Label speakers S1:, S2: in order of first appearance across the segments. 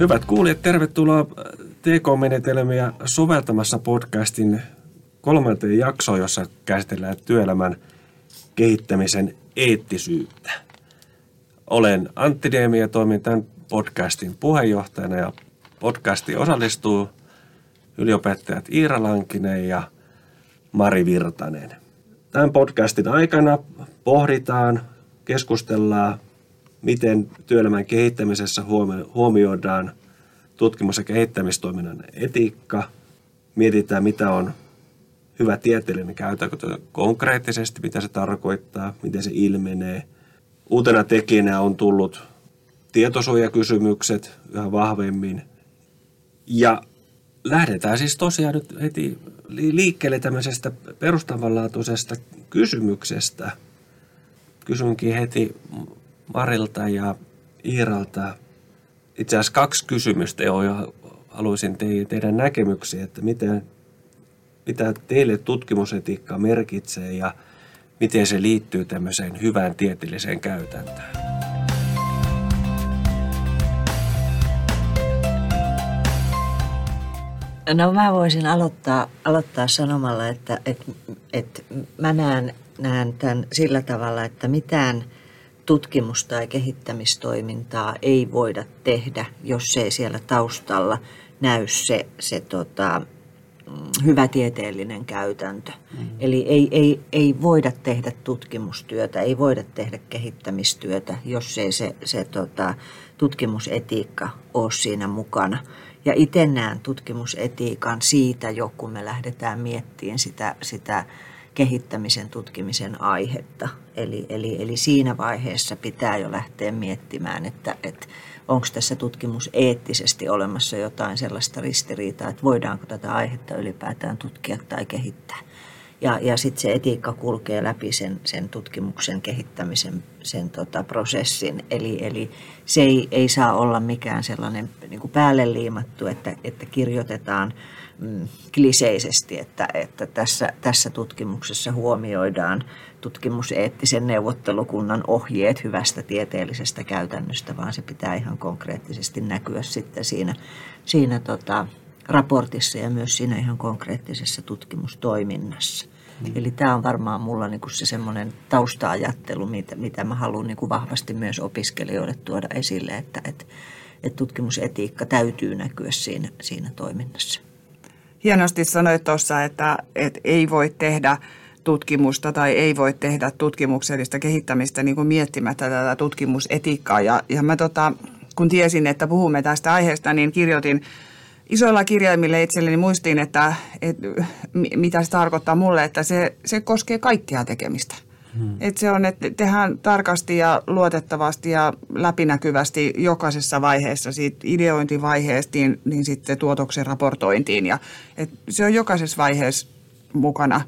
S1: Hyvät kuulijat, tervetuloa TK-menetelmiä soveltamassa podcastin kolmanteen jaksoon, jossa käsitellään työelämän kehittämisen eettisyyttä. Olen Antti Deemi ja toimin tämän podcastin puheenjohtajana ja podcastiin osallistuu yliopettajat Iira Lankinen ja Mari Virtanen. Tämän podcastin aikana pohditaan, keskustellaan, miten työelämän kehittämisessä huomioidaan tutkimus- ja kehittämistoiminnan etiikka. Mietitään, mitä on hyvä tieteellinen käytäntö konkreettisesti, mitä se tarkoittaa, miten se ilmenee. Uutena tekijänä on tullut tietosuojakysymykset yhä vahvemmin. Ja lähdetään siis tosiaan nyt heti liikkeelle tämmöisestä perustavanlaatuisesta kysymyksestä. Kysynkin heti Marilta ja Iiralta itse asiassa kaksi kysymystä, jo haluaisin te, teidän näkemyksiä, että miten, mitä teille tutkimusetiikka merkitsee ja miten se liittyy tämmöiseen hyvään tieteelliseen käytäntöön.
S2: No mä voisin aloittaa, aloittaa sanomalla, että, että, että mä näen, näen tämän sillä tavalla, että mitään tutkimus- tai kehittämistoimintaa ei voida tehdä, jos ei siellä taustalla näy se, se tota, mm, hyvä tieteellinen käytäntö. Mm. Eli ei, ei, ei voida tehdä tutkimustyötä, ei voida tehdä kehittämistyötä, jos ei se, se tota, tutkimusetiikka ole siinä mukana. Ja itse näen tutkimusetiikan siitä jo, kun me lähdetään miettimään sitä, sitä kehittämisen tutkimisen aihetta. Eli, eli, eli siinä vaiheessa pitää jo lähteä miettimään, että, että onko tässä tutkimus eettisesti olemassa jotain sellaista ristiriitaa, että voidaanko tätä aihetta ylipäätään tutkia tai kehittää. Ja, ja sitten se etiikka kulkee läpi sen, sen tutkimuksen kehittämisen sen tota, prosessin. Eli, eli se ei, ei saa olla mikään sellainen niin kuin päälle liimattu, että, että kirjoitetaan mm, kliseisesti, että, että tässä, tässä tutkimuksessa huomioidaan tutkimuseettisen neuvottelukunnan ohjeet hyvästä tieteellisestä käytännöstä, vaan se pitää ihan konkreettisesti näkyä sitten siinä, siinä tota, raportissa ja myös siinä ihan konkreettisessa tutkimustoiminnassa. Mm. Eli tämä on varmaan mulla niinku se semmoinen tausta-ajattelu, mitä, mitä mä haluan niinku vahvasti myös opiskelijoille tuoda esille, että et, et tutkimusetiikka täytyy näkyä siinä, siinä toiminnassa.
S3: Hienosti sanoit tuossa, että, että ei voi tehdä tutkimusta tai ei voi tehdä tutkimuksellista kehittämistä niin kuin miettimättä tätä tutkimusetiikkaa. Ja, ja mä tota, kun tiesin, että puhumme tästä aiheesta, niin kirjoitin isoilla kirjaimilla itselleni muistiin, että, että mitä se tarkoittaa mulle, että se, se koskee kaikkea tekemistä. Hmm. Että se on, että tehdään tarkasti ja luotettavasti ja läpinäkyvästi jokaisessa vaiheessa, siitä ideointivaiheesta niin, niin sitten tuotoksen raportointiin. Ja, että se on jokaisessa vaiheessa mukana.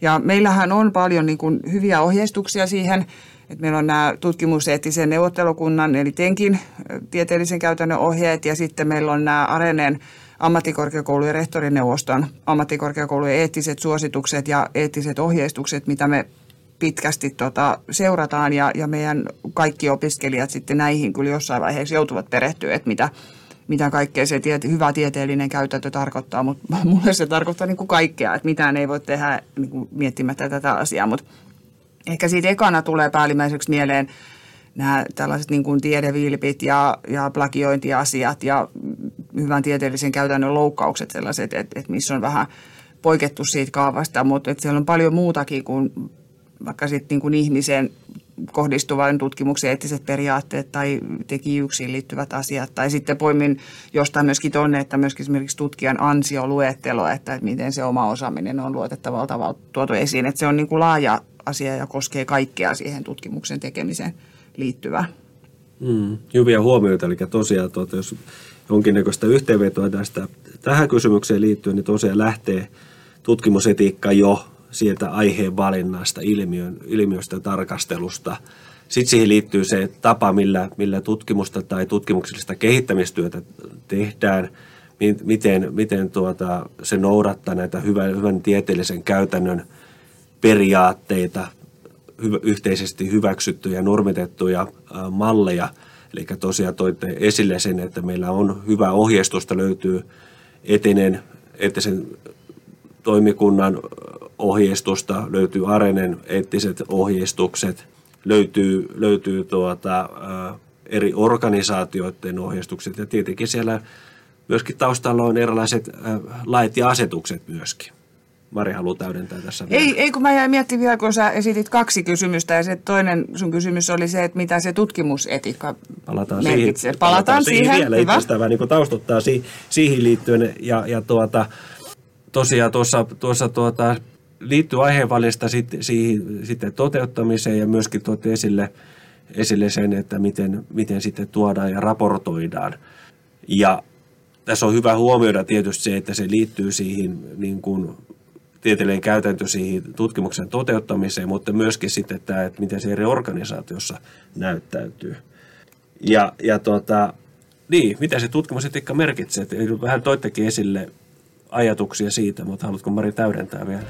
S3: Ja meillähän on paljon niin kuin hyviä ohjeistuksia siihen – et meillä on nämä tutkimuseettisen neuvottelukunnan, eli TENKin tieteellisen käytännön ohjeet, ja sitten meillä on nämä Areneen ammattikorkeakoulujen rehtorineuvoston ammattikorkeakoulujen eettiset suositukset ja eettiset ohjeistukset, mitä me pitkästi tota, seurataan ja, ja meidän kaikki opiskelijat sitten näihin kyllä jossain vaiheessa joutuvat perehtyä, että mitä, mitä kaikkea se tiete, hyvä tieteellinen käytäntö tarkoittaa, mutta mulle se tarkoittaa niin kuin kaikkea, että mitään ei voi tehdä niin kuin miettimättä tätä asiaa, mutta Ehkä siitä ekana tulee päällimmäiseksi mieleen nämä tällaiset niin kuin tiedevilpit ja, ja plagiointiasiat ja hyvän tieteellisen käytännön loukkaukset sellaiset, että, että missä on vähän poikettu siitä kaavasta, mutta että siellä on paljon muutakin kuin vaikka sitten niin kuin ihmisen kohdistuvan tutkimuksen eettiset periaatteet tai tekijyyksiin liittyvät asiat. Tai sitten poimin jostain myöskin tuonne, että myöskin esimerkiksi tutkijan ansioluettelo, että miten se oma osaaminen on luotettavalla tavalla tuotu esiin. Että se on niin kuin laaja asia ja koskee kaikkea siihen tutkimuksen tekemiseen liittyvää.
S1: Mm, hyviä huomioita, eli tosiaan tuota, jos jonkinnäköistä yhteenvetoa tästä tähän kysymykseen liittyen, niin tosiaan lähtee tutkimusetiikka jo sieltä aiheen valinnasta, ilmiön, ilmiöstä tarkastelusta. Sitten siihen liittyy se tapa, millä, millä tutkimusta tai tutkimuksellista kehittämistyötä tehdään, miten, miten tuota, se noudattaa näitä hyvän, hyvän tieteellisen käytännön – periaatteita, hy- yhteisesti hyväksyttyjä, normitettuja malleja Eli tosiaan toitte esille sen, että meillä on hyvä ohjeistusta, löytyy etinen, etisen toimikunnan ohjeistusta, löytyy Arenen eettiset ohjeistukset, löytyy, löytyy tuota, eri organisaatioiden ohjeistukset ja tietenkin siellä myöskin taustalla on erilaiset lait ja asetukset myöskin. Mari haluaa täydentää tässä.
S3: Ei, ei, kun mä jäin miettimään vielä, kun sä esitit kaksi kysymystä ja se toinen sun kysymys oli se, että mitä se tutkimusetiikka
S1: palataan
S3: merkitsee.
S1: Siihen,
S3: palataan, palataan siihen, siihen
S1: vielä. Hyvä. Vähän niin taustottaa si, siihen liittyen ja, ja tuota, tosiaan tuossa, tuossa tuota, liittyy aiheenvalista sitten, siihen, sitten toteuttamiseen ja myöskin tuotte esille, esille sen, että miten, miten sitten tuodaan ja raportoidaan. Ja tässä on hyvä huomioida tietysti se, että se liittyy siihen niin kuin tieteellinen käytäntö siihen tutkimuksen toteuttamiseen, mutta myöskin sitten tämä, että miten se eri organisaatiossa näyttäytyy. Ja, ja tuota, niin, mitä se tutkimusetiikka merkitsee? Vähän toittekin esille ajatuksia siitä, mutta haluatko Mari täydentää vielä?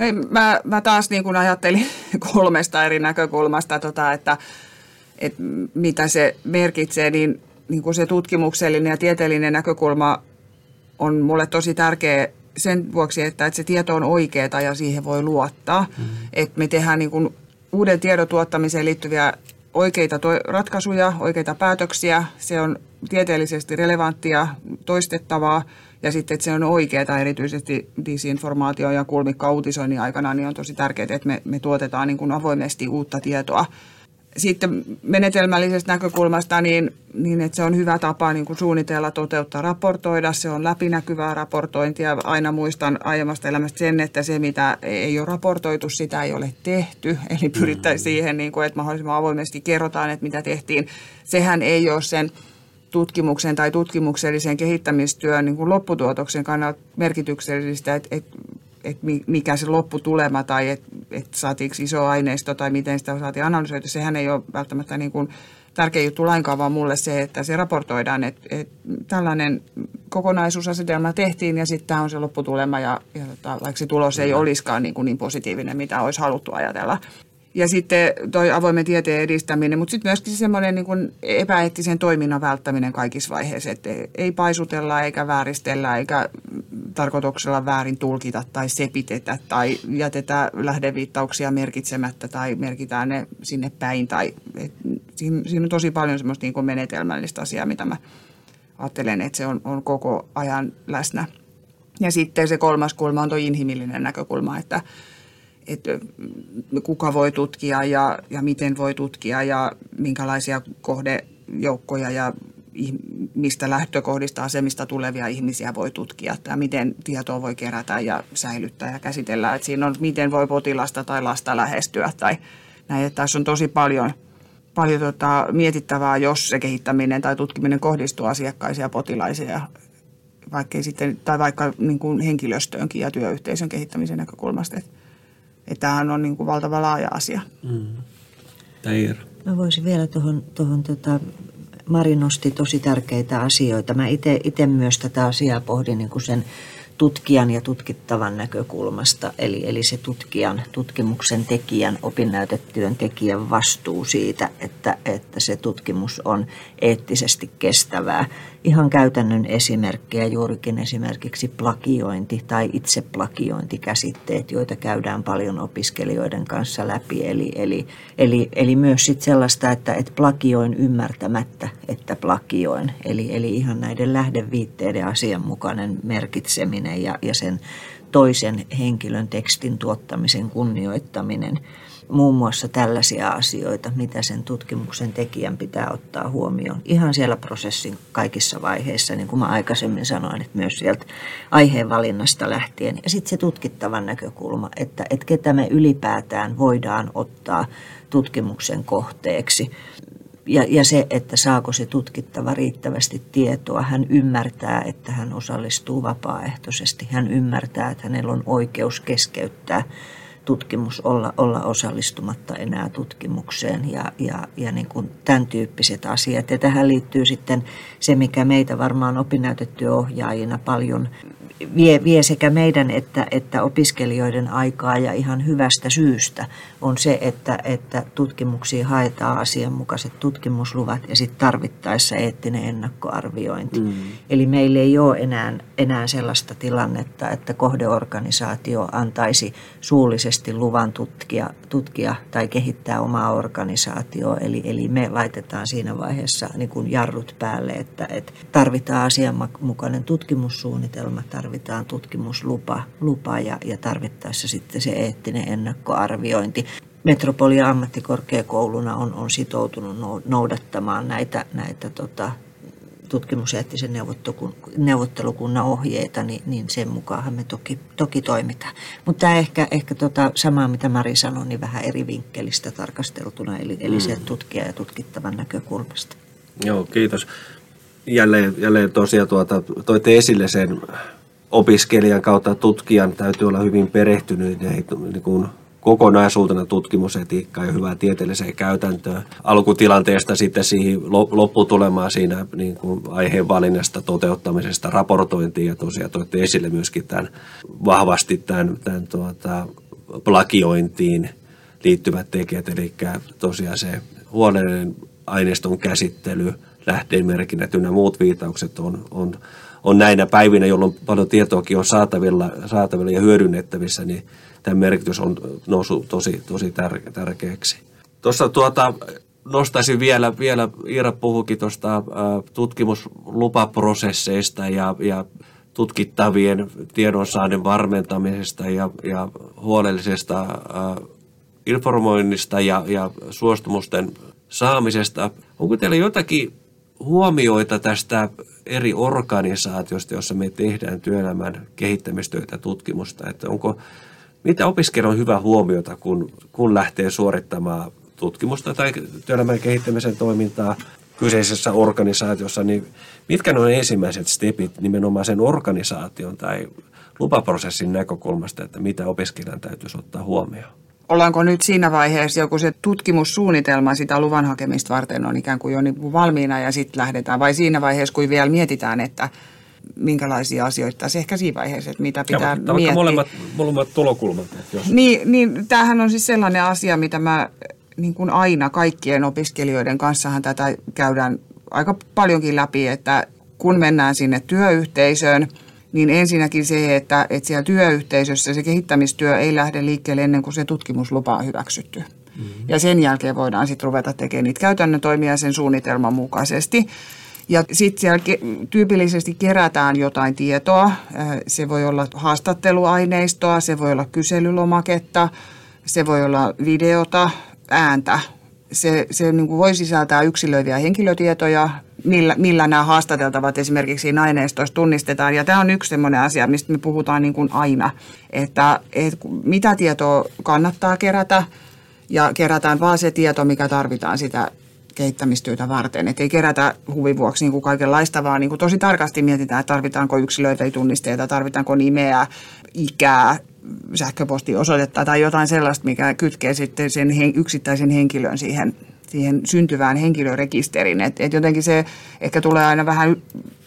S3: Ei, mä, mä taas niin kuin ajattelin kolmesta eri näkökulmasta, tota, että, että mitä se merkitsee, niin, niin kuin se tutkimuksellinen ja tieteellinen näkökulma on mulle tosi tärkeä sen vuoksi, että, että se tieto on oikeaa ja siihen voi luottaa. Mm-hmm. Että me tehdään niin kuin uuden tiedon tuottamiseen liittyviä oikeita to- ratkaisuja, oikeita päätöksiä. Se on tieteellisesti relevanttia, toistettavaa ja sitten, että se on oikeaa erityisesti disinformaatio ja kulmikka uutisoinnin aikana, niin on tosi tärkeää, että me, me tuotetaan niin kuin avoimesti uutta tietoa. Sitten menetelmällisestä näkökulmasta, niin, niin että se on hyvä tapa niin kuin suunnitella, toteuttaa, raportoida. Se on läpinäkyvää raportointia. Aina muistan aiemmasta elämästä sen, että se mitä ei ole raportoitu, sitä ei ole tehty. Eli pyrittäisiin mm. siihen, niin kuin, että mahdollisimman avoimesti kerrotaan, että mitä tehtiin. Sehän ei ole sen tutkimuksen tai tutkimuksellisen kehittämistyön niin kuin lopputuotoksen kannalta merkityksellistä, että, että, että mikä se lopputulema tai että, että saatiinko iso aineisto tai miten sitä saatiin analysoida. Sehän ei ole välttämättä niin kuin tärkeä juttu lainkaan, vaan mulle se, että se raportoidaan, että, että tällainen kokonaisuusasetelma tehtiin ja sitten tämä on se lopputulema ja, ja tota, vaikka se tulos ei olisikaan niin, kuin niin positiivinen, mitä olisi haluttu ajatella. Ja sitten toi avoimen tieteen edistäminen, mutta sitten myöskin semmoinen niin epäeettisen toiminnan välttäminen kaikissa vaiheissa, että ei paisutella eikä vääristellä eikä tarkoituksella väärin tulkita tai sepitetä tai jätetä lähdeviittauksia merkitsemättä tai merkitään ne sinne päin. Tai, siinä, siinä on tosi paljon semmoista niin menetelmällistä asiaa, mitä mä ajattelen, että se on, on koko ajan läsnä. Ja sitten se kolmas kulma on tuo inhimillinen näkökulma, että – että kuka voi tutkia ja, ja miten voi tutkia ja minkälaisia kohdejoukkoja ja mistä lähtökohdista asemista tulevia ihmisiä voi tutkia tai miten tietoa voi kerätä ja säilyttää ja käsitellä. Että siinä on, miten voi potilasta tai lasta lähestyä tai näin. Että tässä on tosi paljon, paljon tota, mietittävää, jos se kehittäminen tai tutkiminen kohdistuu asiakkaisiin ja potilaisiin sitten, tai vaikka niin kuin henkilöstöönkin ja työyhteisön kehittämisen näkökulmasta. Että tämähän on niin kuin valtava laaja asia. Mm.
S2: Mä voisin vielä tuohon, tuohon tota, Mari nosti tosi tärkeitä asioita. Mä itse myös tätä asiaa pohdin niin kuin sen tutkijan ja tutkittavan näkökulmasta, eli, eli se tutkijan, tutkimuksen tekijän, opinnäytetyön tekijän vastuu siitä, että, että se tutkimus on eettisesti kestävää ihan käytännön esimerkkejä, juurikin esimerkiksi plagiointi tai itseplagiointikäsitteet, joita käydään paljon opiskelijoiden kanssa läpi. Eli, eli, eli, eli myös sit sellaista, että, että plagioin ymmärtämättä, että plagioin. Eli, eli ihan näiden lähdeviitteiden asianmukainen merkitseminen ja, ja sen toisen henkilön tekstin tuottamisen kunnioittaminen – muun muassa tällaisia asioita, mitä sen tutkimuksen tekijän pitää ottaa huomioon. Ihan siellä prosessin kaikissa vaiheissa, niin kuin mä aikaisemmin sanoin, että myös sieltä aiheen valinnasta lähtien. Ja sitten se tutkittavan näkökulma, että, että ketä me ylipäätään voidaan ottaa tutkimuksen kohteeksi. Ja, ja se, että saako se tutkittava riittävästi tietoa. Hän ymmärtää, että hän osallistuu vapaaehtoisesti. Hän ymmärtää, että hänellä on oikeus keskeyttää tutkimus, olla, olla osallistumatta enää tutkimukseen ja, ja, ja niin kuin tämän tyyppiset asiat. Ja tähän liittyy sitten se, mikä meitä varmaan opinnäytetyöohjaajina paljon vie, vie sekä meidän että, että opiskelijoiden aikaa ja ihan hyvästä syystä on se, että, että tutkimuksiin haetaan asianmukaiset tutkimusluvat ja sitten tarvittaessa eettinen ennakkoarviointi. Mm. Eli meillä ei ole enää, enää sellaista tilannetta, että kohdeorganisaatio antaisi suullisesti luvan tutkia, tutkia tai kehittää omaa organisaatioa. Eli, eli me laitetaan siinä vaiheessa niin kuin jarrut päälle, että, että tarvitaan asianmukainen tutkimussuunnitelma, tarvitaan tutkimuslupa lupa ja, ja tarvittaessa sitten se eettinen ennakkoarviointi. Metropolia ammattikorkeakouluna on, on sitoutunut noudattamaan näitä, näitä tota, tutkimuseettisen neuvottelukunnan ohjeita, niin, niin sen mukaan me toki, toki toimitaan. Mutta tämä ehkä, ehkä tota, samaa, mitä Mari sanoi, niin vähän eri vinkkelistä tarkasteltuna, eli, eli mm. se tutkija ja tutkittavan näkökulmasta.
S1: Joo, kiitos. Jälleen, jälleen tosiaan tuota, toitte esille sen opiskelijan kautta tutkijan täytyy olla hyvin perehtynyt niin kuin kokonaisuutena tutkimusetiikkaa ja hyvää tieteelliseen käytäntöön. Alkutilanteesta sitten siihen lopputulemaan siinä niin kuin aiheen valinnasta, toteuttamisesta, raportointiin ja tosiaan toitte esille myöskin tämän vahvasti tämän, tämän tuota, plagiointiin liittyvät tekijät, eli tosiaan se huoneiden aineiston käsittely, lähteenmerkinnät ynnä muut viitaukset on, on, on näinä päivinä, jolloin paljon tietoakin on saatavilla, saatavilla ja hyödynnettävissä, niin tämän merkitys on noussut tosi, tosi tär, tärkeäksi. Tuossa tuota, nostaisin vielä, vielä Iira puhukin tuosta tutkimuslupaprosesseista ja, ja tutkittavien tiedonsaannin varmentamisesta ja, ja huolellisesta ä, informoinnista ja, ja suostumusten saamisesta. Onko teillä jotakin huomioita tästä eri organisaatiosta, jossa me tehdään työelämän kehittämistyötä tutkimusta? Että onko mitä opiskelu on hyvä huomiota, kun, kun lähtee suorittamaan tutkimusta tai työelämän kehittämisen toimintaa kyseisessä organisaatiossa, niin mitkä on ensimmäiset stepit nimenomaan sen organisaation tai lupaprosessin näkökulmasta, että mitä opiskelijan täytyisi ottaa huomioon?
S3: Ollaanko nyt siinä vaiheessa joku se tutkimussuunnitelma sitä luvan hakemista varten on ikään kuin jo niin valmiina ja sitten lähdetään, vai siinä vaiheessa, kun vielä mietitään, että minkälaisia asioita tässä ehkä siinä vaiheessa, että mitä pitää ja, miettiä.
S1: molemmat, molemmat tulokulmat.
S3: Jos... Niin, niin, tämähän on siis sellainen asia, mitä mä niin kuin aina kaikkien opiskelijoiden kanssahan tätä käydään aika paljonkin läpi, että kun mennään sinne työyhteisöön, niin ensinnäkin se, että, että siellä työyhteisössä se kehittämistyö ei lähde liikkeelle ennen kuin se tutkimuslupa on hyväksytty. Mm-hmm. Ja sen jälkeen voidaan sitten ruveta tekemään niitä käytännön toimia sen suunnitelman mukaisesti. Ja sitten siellä ke- tyypillisesti kerätään jotain tietoa. Äh, se voi olla haastatteluaineistoa, se voi olla kyselylomaketta, se voi olla videota, ääntä. Se, se niin kuin voi sisältää yksilöiviä henkilötietoja, millä, millä nämä haastateltavat esimerkiksi siinä aineistoissa tunnistetaan. Ja tämä on yksi sellainen asia, mistä me puhutaan niin kuin aina, että, että mitä tietoa kannattaa kerätä ja kerätään vaan se tieto, mikä tarvitaan sitä kehittämistyötä varten. Että ei kerätä huvin vuoksi niin kuin kaikenlaista, vaan niin kuin tosi tarkasti mietitään, että tarvitaanko yksilöitä tunnisteita, tarvitaanko nimeä, ikää, sähköpostiosoitetta tai jotain sellaista, mikä kytkee sitten sen yksittäisen henkilön siihen, siihen syntyvään henkilörekisteriin. Et, et jotenkin se ehkä tulee aina vähän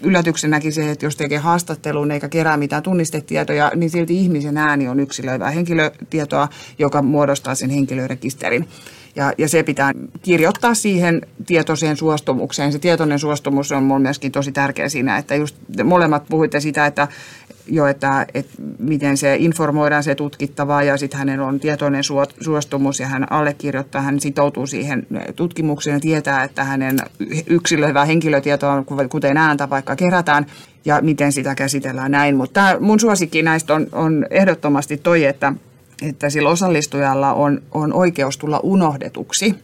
S3: yllätyksenäkin se, että jos tekee haastattelun eikä kerää mitään tunnistetietoja, niin silti ihmisen ääni on yksilöivää henkilötietoa, joka muodostaa sen henkilörekisterin. Ja, ja se pitää kirjoittaa siihen tietoiseen suostumukseen. Se tietoinen suostumus on mun myöskin tosi tärkeä siinä, että just molemmat puhuitte sitä, että jo, että, että miten se informoidaan se tutkittavaa ja sitten hänen on tietoinen suostumus ja hän allekirjoittaa, hän sitoutuu siihen tutkimukseen ja tietää, että hänen yksilöivää henkilötietoa, kuten ääntä vaikka kerätään ja miten sitä käsitellään näin. Mutta mun suosikki näistä on, on ehdottomasti toi, että että sillä osallistujalla on, on oikeus tulla unohdetuksi.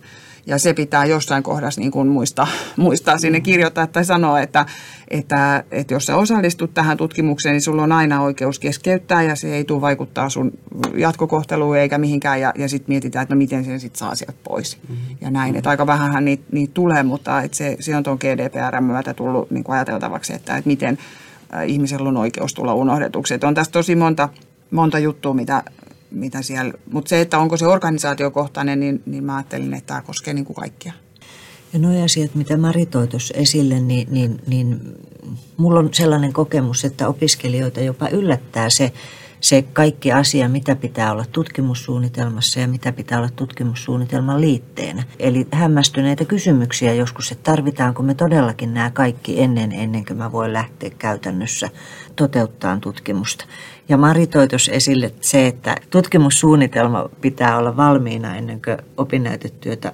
S3: Ja se pitää jossain kohdassa niin kuin muistaa, muistaa sinne kirjoittaa tai sanoa, että, että, että jos sä osallistut tähän tutkimukseen, niin sulla on aina oikeus keskeyttää ja se ei tule vaikuttaa sun jatkokohteluun eikä mihinkään. Ja, ja sitten mietitään, että no miten sen sitten saa sieltä pois. Mm-hmm. Ja näin, että aika vähän niitä, niitä tulee, mutta että se, se on tuon GDPR myötä tullut niin kuin ajateltavaksi, että, että miten ihmisellä on oikeus tulla unohdetuksi. Että on tässä tosi monta, monta juttua, mitä, mitä siellä, mutta se, että onko se organisaatiokohtainen, niin, niin mä ajattelin, että tämä koskee niin kuin kaikkia.
S2: Ja nuo asiat, mitä Mari toi tuossa esille, niin, niin, niin mulla on sellainen kokemus, että opiskelijoita jopa yllättää se, se kaikki asia, mitä pitää olla tutkimussuunnitelmassa ja mitä pitää olla tutkimussuunnitelman liitteenä. Eli hämmästyneitä kysymyksiä joskus, että tarvitaanko me todellakin nämä kaikki ennen, ennen kuin mä voin lähteä käytännössä toteuttaa tutkimusta. Ja Mari toi esille se, että tutkimussuunnitelma pitää olla valmiina ennen kuin opinnäytetyötä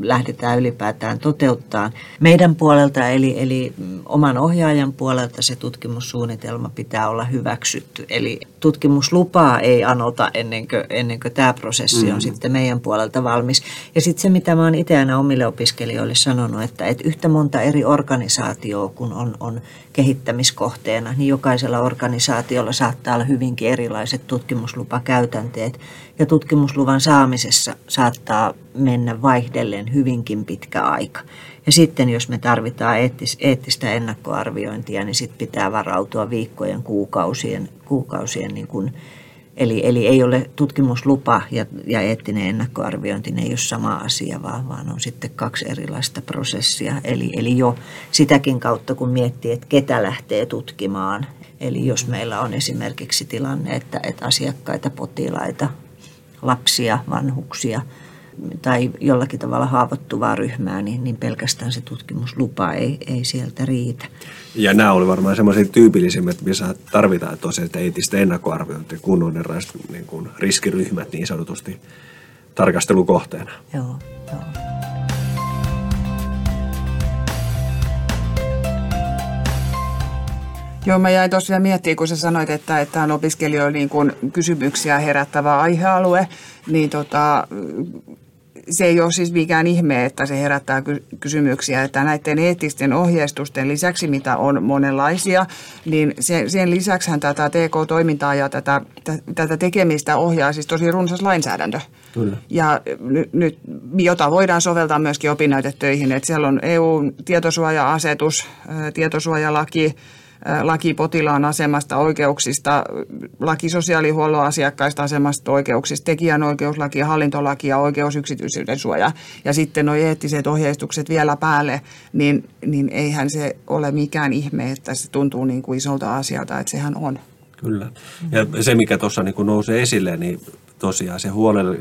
S2: lähdetään ylipäätään toteuttaa. Meidän puolelta eli, eli oman ohjaajan puolelta se tutkimussuunnitelma pitää olla hyväksytty. Eli tutkimuslupaa ei anota ennen kuin, ennen kuin tämä prosessi on mm. sitten meidän puolelta valmis. Ja sitten se, mitä mä oon itse aina omille opiskelijoille sanonut, että, että yhtä monta eri organisaatioa kun on, on kehittämiskohteena, niin jokaisella organisaatiolla saattaa olla hyvinkin erilaiset tutkimuslupakäytänteet. Ja tutkimusluvan saamisessa saattaa mennä vaihdellen hyvinkin pitkä aika. Ja sitten jos me tarvitaan eettis, eettistä ennakkoarviointia, niin sitten pitää varautua viikkojen, kuukausien, kuukausien niin kuin Eli, eli ei ole tutkimuslupa ja, ja eettinen ennakkoarviointi, ne ei ole sama asia, vaan, vaan on sitten kaksi erilaista prosessia. Eli, eli jo sitäkin kautta, kun miettii, että ketä lähtee tutkimaan. Eli jos meillä on esimerkiksi tilanne, että, että asiakkaita, potilaita, lapsia, vanhuksia – tai jollakin tavalla haavoittuvaa ryhmää, niin, niin pelkästään se tutkimuslupa ei, ei sieltä riitä.
S1: Ja nämä oli varmaan semmoisia tyypillisimmät, missä tarvitaan tosiaan eettistä ennakkoarviointia, kun on erilaiset niin kuin riskiryhmät niin sanotusti tarkastelukohteena.
S2: Joo, joo.
S3: Joo, mä jäin tosiaan miettimään, kun sä sanoit, että, että on opiskelijoilla niin kuin kysymyksiä herättävä aihealue, niin tota, se ei ole siis mikään ihme, että se herättää kysymyksiä, että näiden eettisten ohjeistusten lisäksi, mitä on monenlaisia, niin sen, sen lisäksi tätä TK-toimintaa ja tätä, tätä tekemistä ohjaa siis tosi runsas lainsäädäntö. Kyllä. Ja nyt, jota voidaan soveltaa myöskin opinnäytetöihin, että siellä on EU-tietosuoja-asetus, tietosuojalaki, laki potilaan asemasta oikeuksista, laki sosiaalihuollon asiakkaista asemasta oikeuksista, tekijänoikeuslaki ja hallintolaki ja oikeus yksityisyyden suoja. Ja sitten nuo eettiset ohjeistukset vielä päälle, niin, niin eihän se ole mikään ihme, että se tuntuu niin kuin isolta asialta, että sehän on.
S1: Kyllä. Ja se, mikä tuossa niin nousee esille, niin tosiaan se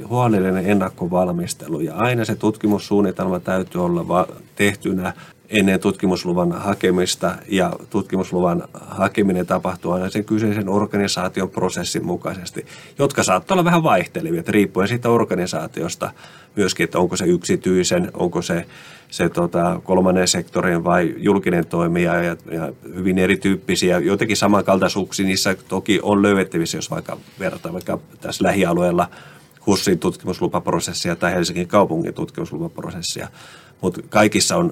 S1: huolellinen ennakkovalmistelu ja aina se tutkimussuunnitelma täytyy olla tehtynä ennen tutkimusluvan hakemista ja tutkimusluvan hakeminen tapahtuu aina sen kyseisen organisaation prosessin mukaisesti, jotka saattaa olla vähän vaihtelevia, riippuen siitä organisaatiosta myöskin, että onko se yksityisen, onko se, se tota, kolmannen sektorin vai julkinen toimija ja, ja hyvin erityyppisiä, jotenkin samankaltaisuuksia niissä toki on löydettävissä, jos vaikka verrataan vaikka tässä lähialueella HUSin tutkimuslupaprosessia tai Helsingin kaupungin tutkimuslupaprosessia, mutta kaikissa on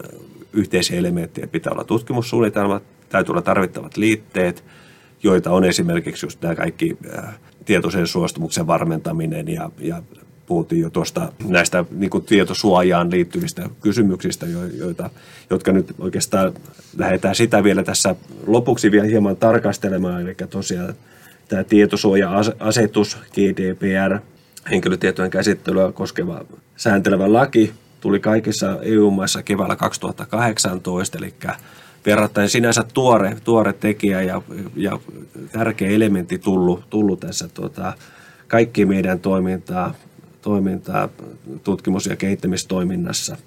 S1: yhteisiä elementtejä. Pitää olla tutkimussuunnitelmat, täytyy olla tarvittavat liitteet, joita on esimerkiksi just nämä kaikki äh, tietoisen suostumuksen varmentaminen ja, ja puhuttiin jo tuosta näistä niin kuin tietosuojaan liittyvistä kysymyksistä, joita, jotka nyt oikeastaan lähdetään sitä vielä tässä lopuksi vielä hieman tarkastelemaan. Eli tosiaan tämä tietosuoja-asetus, GDPR, henkilötietojen käsittelyä koskeva sääntelevä laki, tuli kaikissa EU-maissa keväällä 2018, eli verrattain sinänsä tuore, tuore tekijä ja, ja tärkeä elementti tullut, tullut tässä tota, kaikki meidän toimintaa, toimintaa tutkimus- ja kehittämistoiminnassa.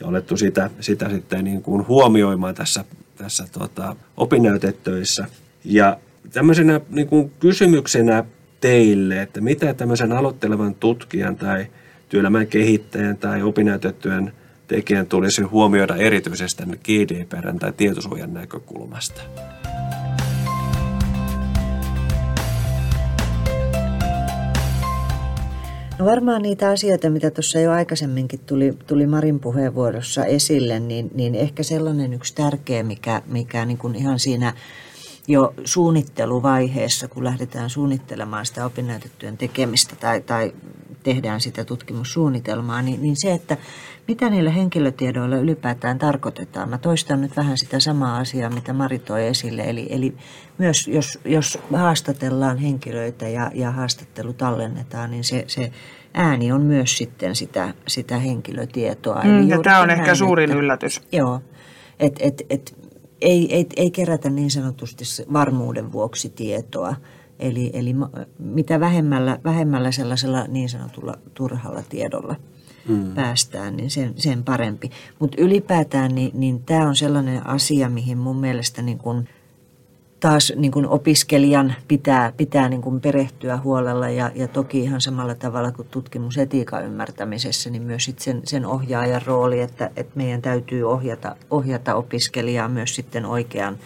S1: Ja olettu sitä, sitä sitten niin kuin huomioimaan tässä, tässä tota, opinnäytetöissä. Ja tämmöisenä niin kuin kysymyksenä teille, että mitä tämmöisen aloittelevan tutkijan tai – työelämän kehittäjän tai opinnäytetyön tekijän tulisi huomioida erityisesti GDPRn tai tietosuojan näkökulmasta?
S2: No varmaan niitä asioita, mitä tuossa jo aikaisemminkin tuli, tuli Marin puheenvuorossa esille, niin, niin ehkä sellainen yksi tärkeä, mikä, mikä niin kuin ihan siinä jo suunnitteluvaiheessa, kun lähdetään suunnittelemaan sitä opinnäytetyön tekemistä tai, tai tehdään sitä tutkimussuunnitelmaa, niin, niin se, että mitä niillä henkilötiedoilla ylipäätään tarkoitetaan. Mä toistan nyt vähän sitä samaa asiaa, mitä Mari toi esille. Eli, eli myös jos, jos haastatellaan henkilöitä ja, ja haastattelu tallennetaan, niin se, se ääni on myös sitten sitä, sitä henkilötietoa.
S3: Mm, Eli ja tämä on ehkä suurin
S2: että,
S3: yllätys.
S2: Joo, että et, et, ei, ei, ei kerätä niin sanotusti varmuuden vuoksi tietoa. Eli, eli mitä vähemmällä, vähemmällä sellaisella niin sanotulla turhalla tiedolla mm. päästään, niin sen, sen parempi. Mutta ylipäätään niin, niin tämä on sellainen asia, mihin mun mielestä niin kun taas niin kun opiskelijan pitää, pitää niin kun perehtyä huolella ja, ja toki ihan samalla tavalla kuin tutkimusetiikan ymmärtämisessä, niin myös sen, sen ohjaajan rooli, että, että meidän täytyy ohjata, ohjata opiskelijaa myös sitten oikean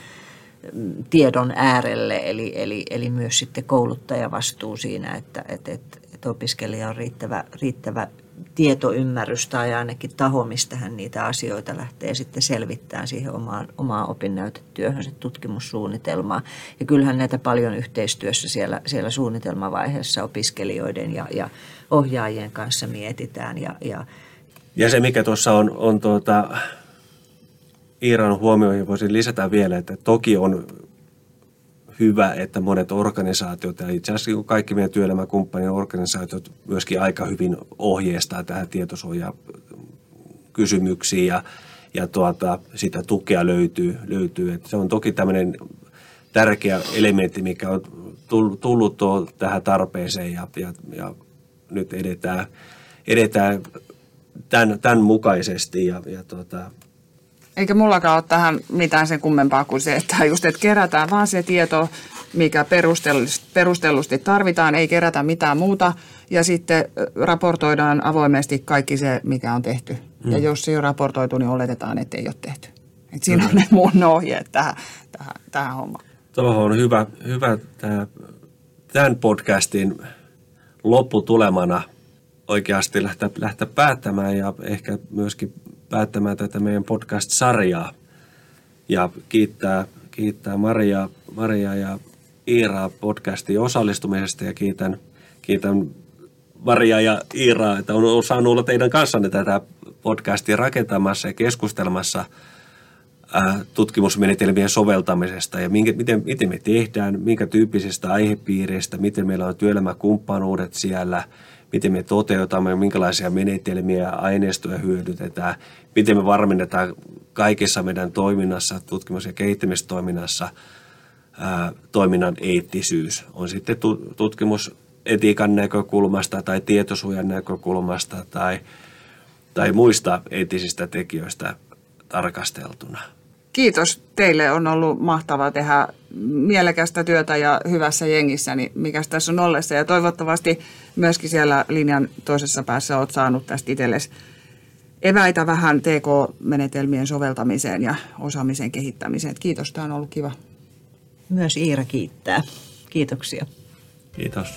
S2: mm, tiedon äärelle, eli, eli, eli myös sitten kouluttajavastuu siinä, että, että, että, että opiskelija on riittävä, riittävä tietoymmärrys tai ainakin taho, mistä hän niitä asioita lähtee sitten selvittämään siihen omaan, omaan opinnäytetyöhön, se tutkimussuunnitelmaa. Ja kyllähän näitä paljon yhteistyössä siellä, siellä suunnitelmavaiheessa opiskelijoiden ja, ja ohjaajien kanssa mietitään. Ja, ja,
S1: ja se, mikä tuossa on, on tuota, Iiran huomioihin voisin lisätä vielä, että toki on hyvä, että monet organisaatiot ja itse asiassa kaikki meidän työelämäkumppanien organisaatiot myöskin aika hyvin ohjeistaa tähän tietosuojakysymyksiin ja, ja tuota, sitä tukea löytyy. löytyy. Et se on toki tämmöinen tärkeä elementti, mikä on tullut tuo tähän tarpeeseen ja, ja, ja nyt edetään, edetään tämän, tämän mukaisesti ja, ja tuota,
S3: eikä mullakaan ole tähän mitään sen kummempaa kuin se, että just että kerätään vaan se tieto, mikä perustellusti tarvitaan, ei kerätä mitään muuta ja sitten raportoidaan avoimesti kaikki se, mikä on tehty. Mm. Ja jos se ei ole raportoitu, niin oletetaan, että ei ole tehty. Et siinä on ne mun ohjeet tähän, tähän, tähän hommaan.
S1: Tuohon on hyvä, hyvä tämä, tämän podcastin lopputulemana oikeasti lähteä, lähteä päättämään ja ehkä myöskin päättämään tätä meidän podcast-sarjaa. Ja kiittää, kiittää Maria, Maria ja Iiraa podcastiin osallistumisesta ja kiitän, kiitän Maria ja Iiraa, että on saanut olla teidän kanssanne tätä podcastia rakentamassa ja keskustelmassa tutkimusmenetelmien soveltamisesta ja minkä, miten, miten me tehdään, minkä tyyppisistä aihepiireistä, miten meillä on työelämäkumppanuudet siellä – miten me toteutamme, minkälaisia menetelmiä ja aineistoja hyödytetään, miten me varmennetaan kaikessa meidän toiminnassa, tutkimus- ja kehittämistoiminnassa toiminnan eettisyys. On sitten tutkimusetiikan näkökulmasta tai tietosuojan näkökulmasta tai, tai muista eettisistä tekijöistä tarkasteltuna.
S3: Kiitos. Teille on ollut mahtavaa tehdä mielekästä työtä ja hyvässä jengissä, niin mikä tässä on ollessa. Ja toivottavasti myöskin siellä linjan toisessa päässä olet saanut tästä itsellesi eväitä vähän TK-menetelmien soveltamiseen ja osaamisen kehittämiseen. Kiitos, tämä on ollut kiva.
S2: Myös Iira kiittää. Kiitoksia.
S1: Kiitos.